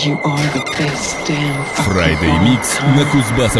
You are the best damn Friday Mix на Кузбасс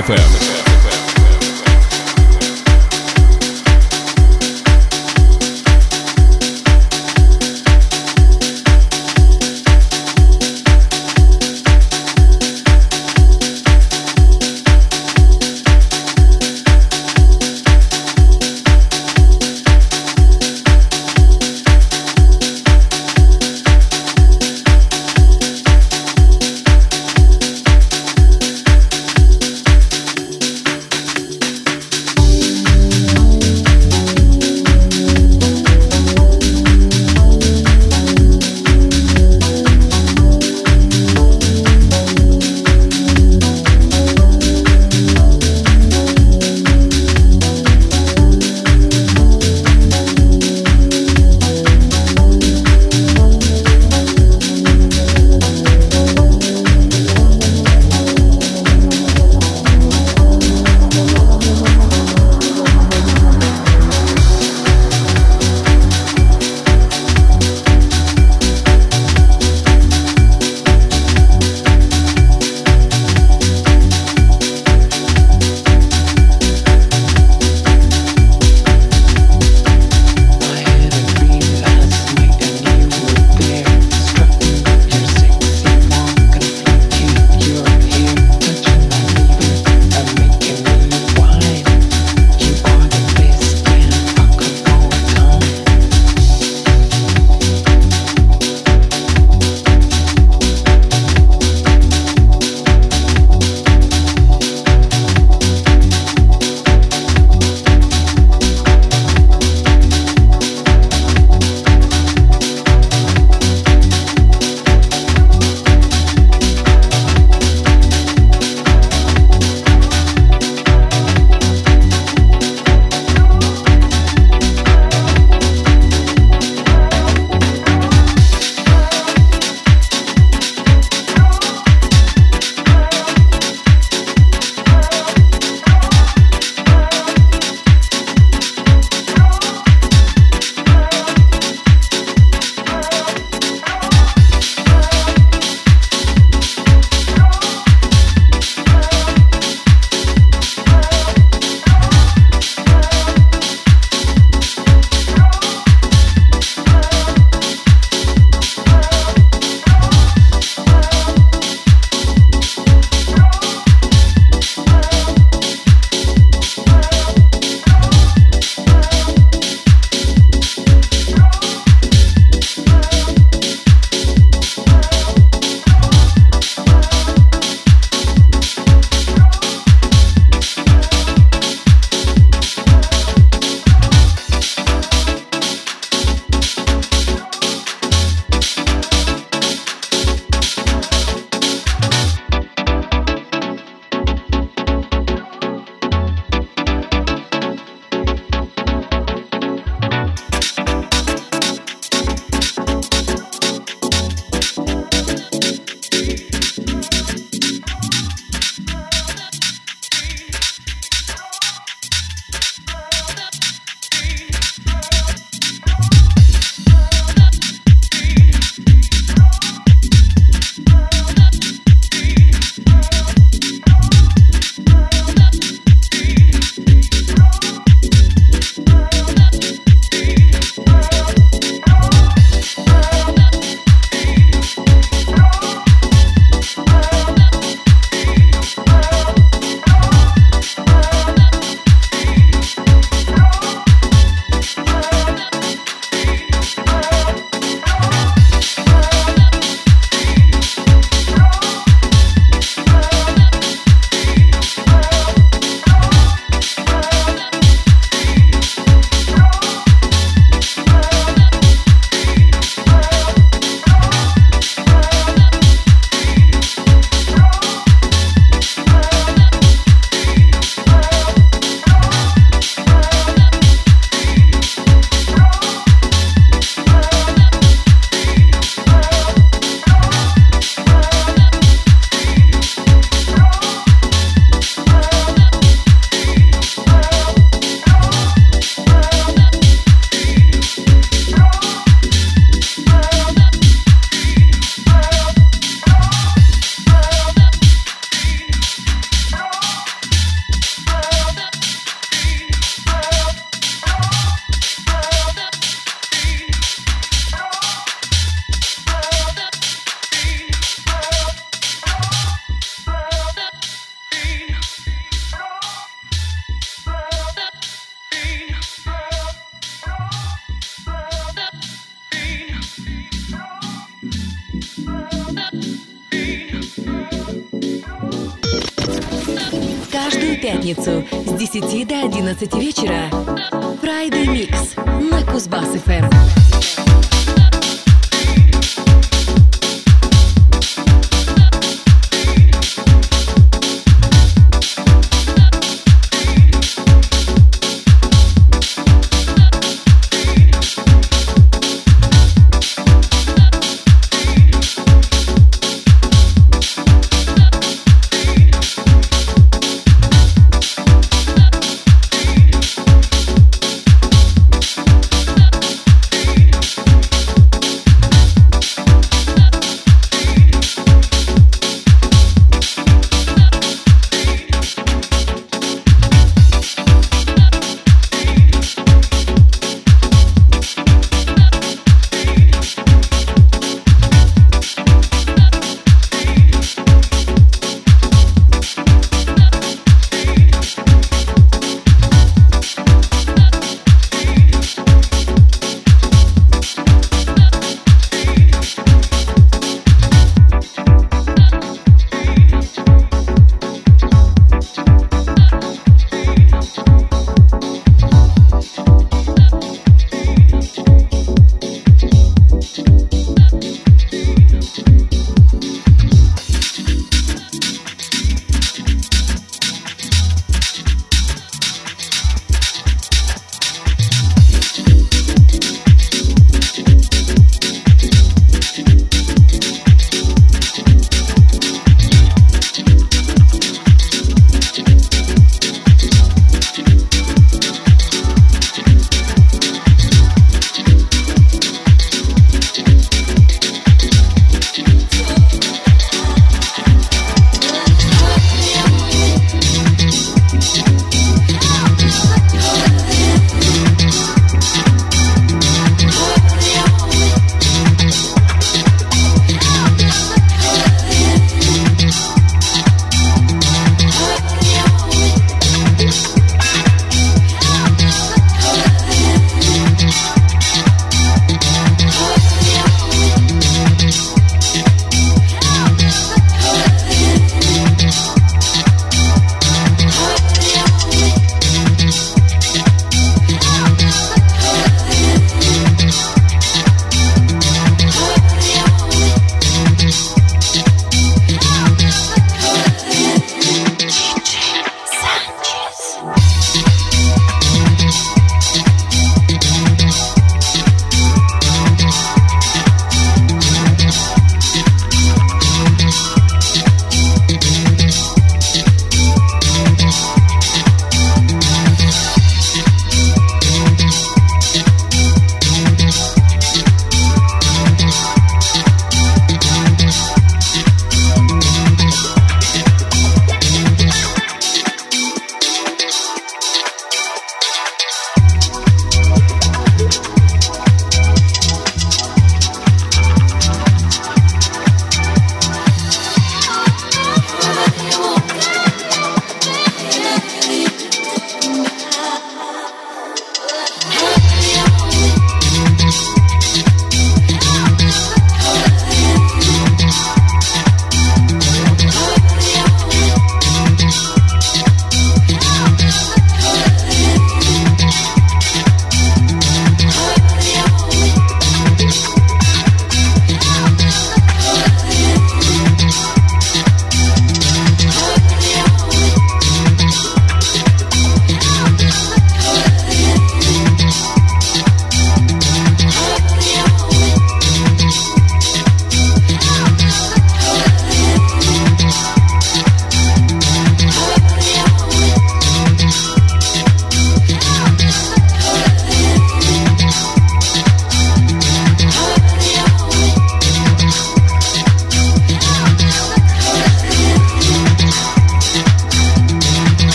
Mix на Кузбасс-ФМ. Friday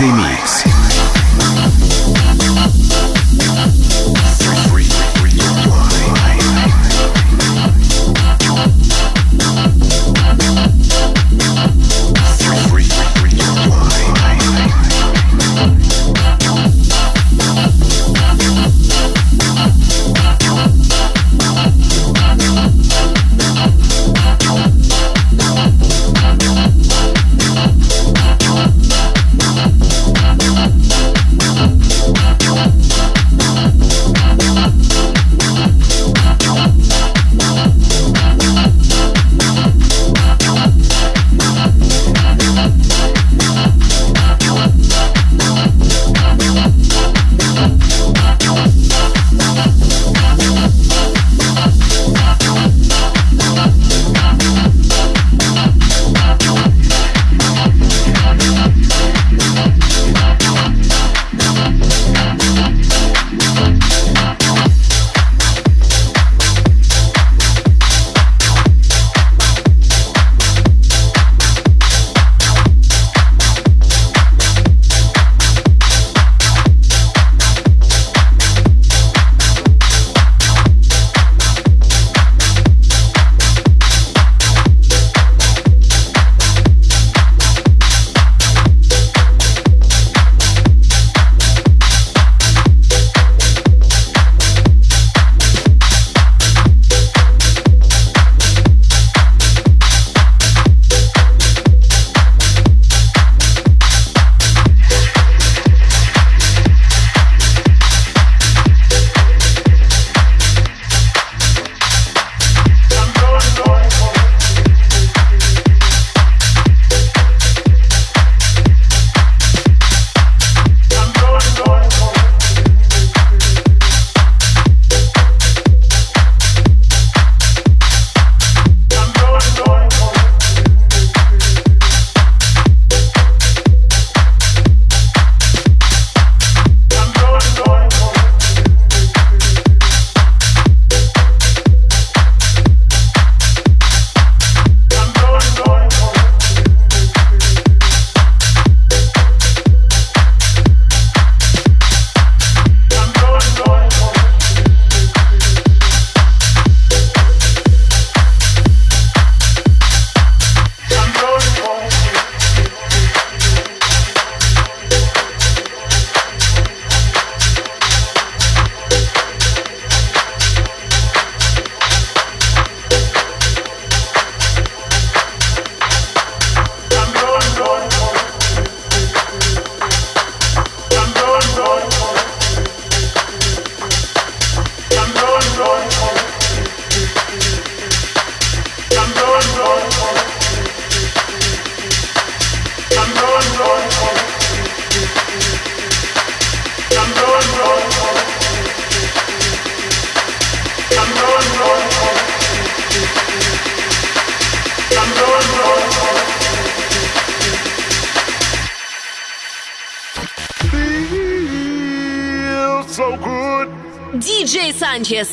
Mix.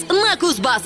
На Кузбасс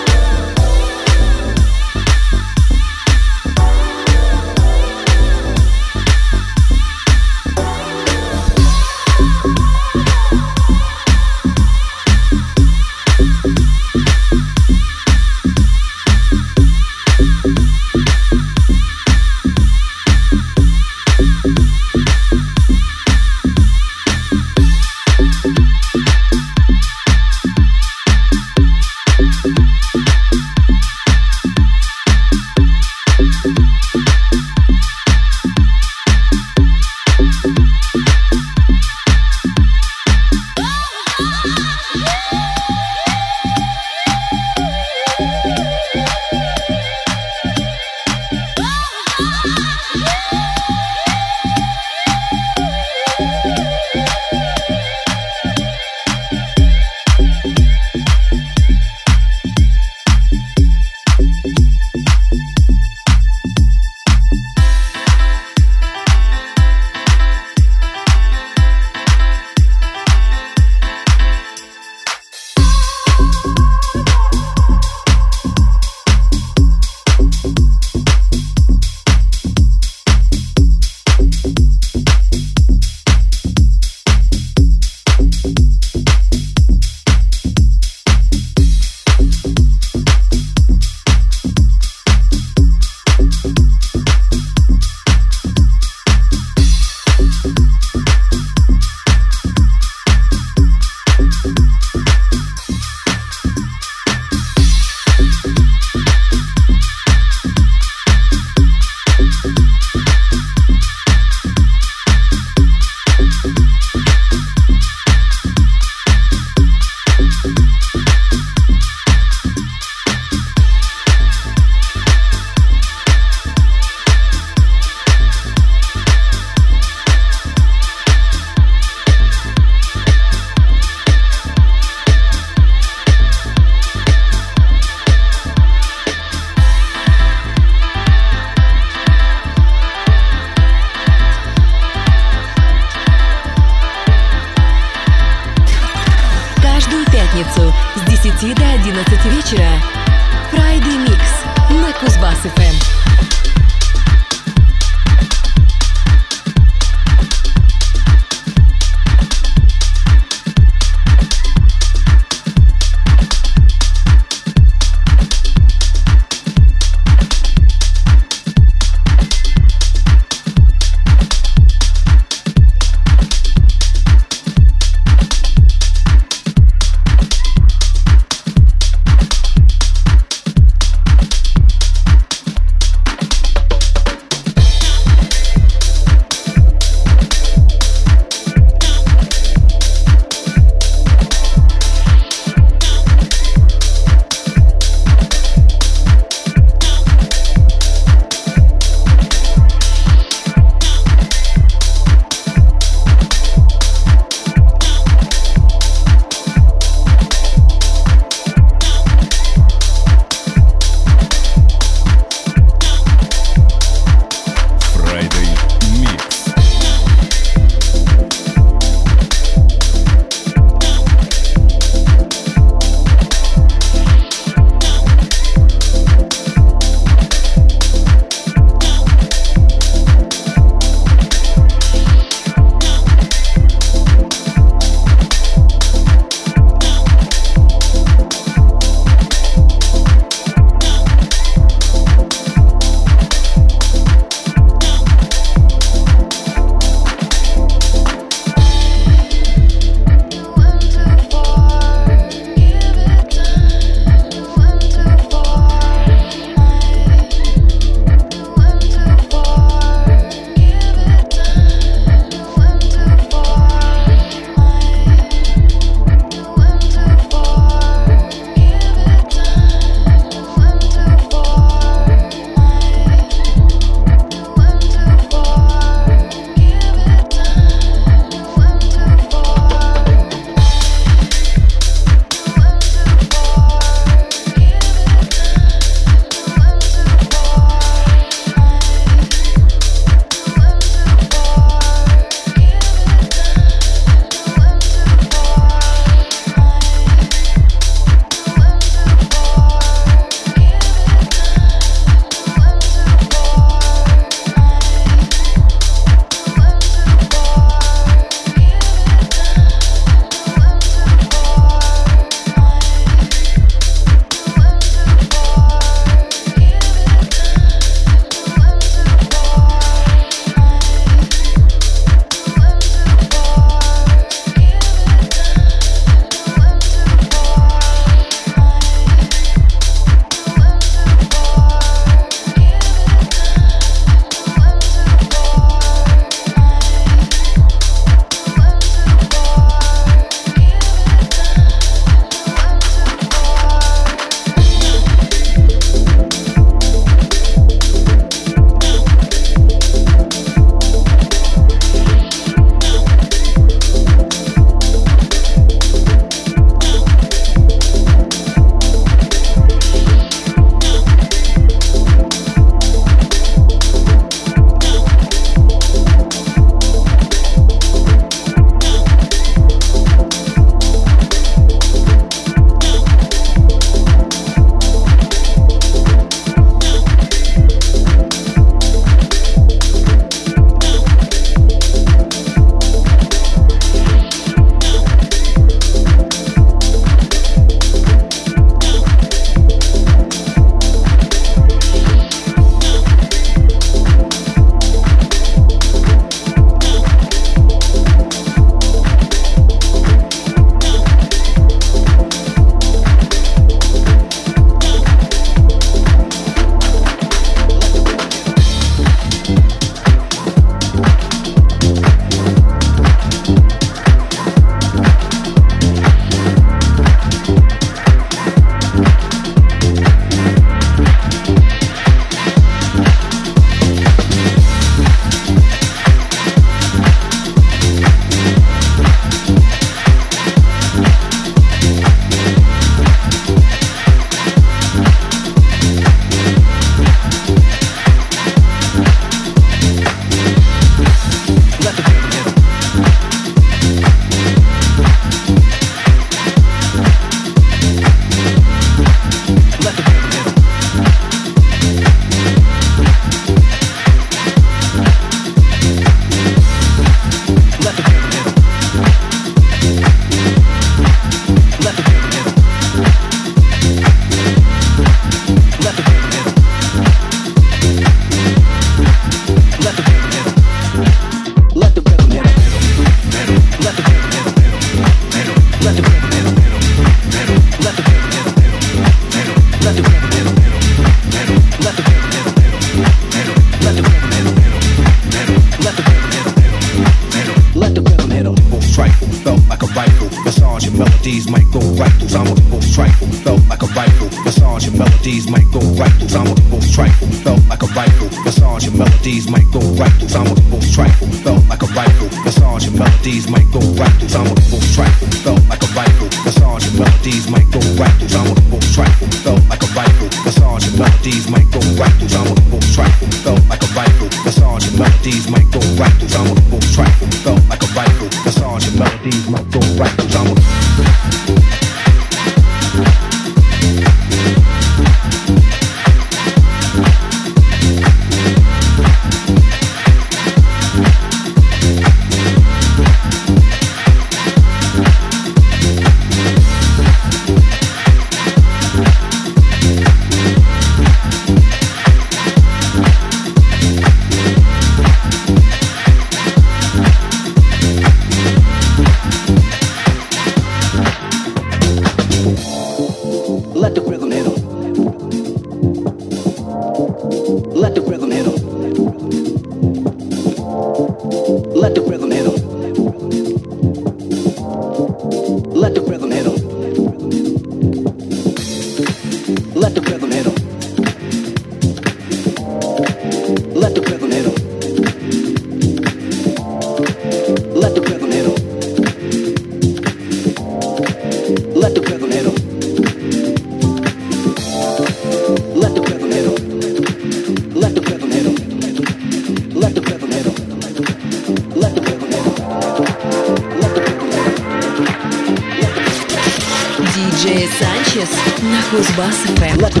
Who's Boss FM.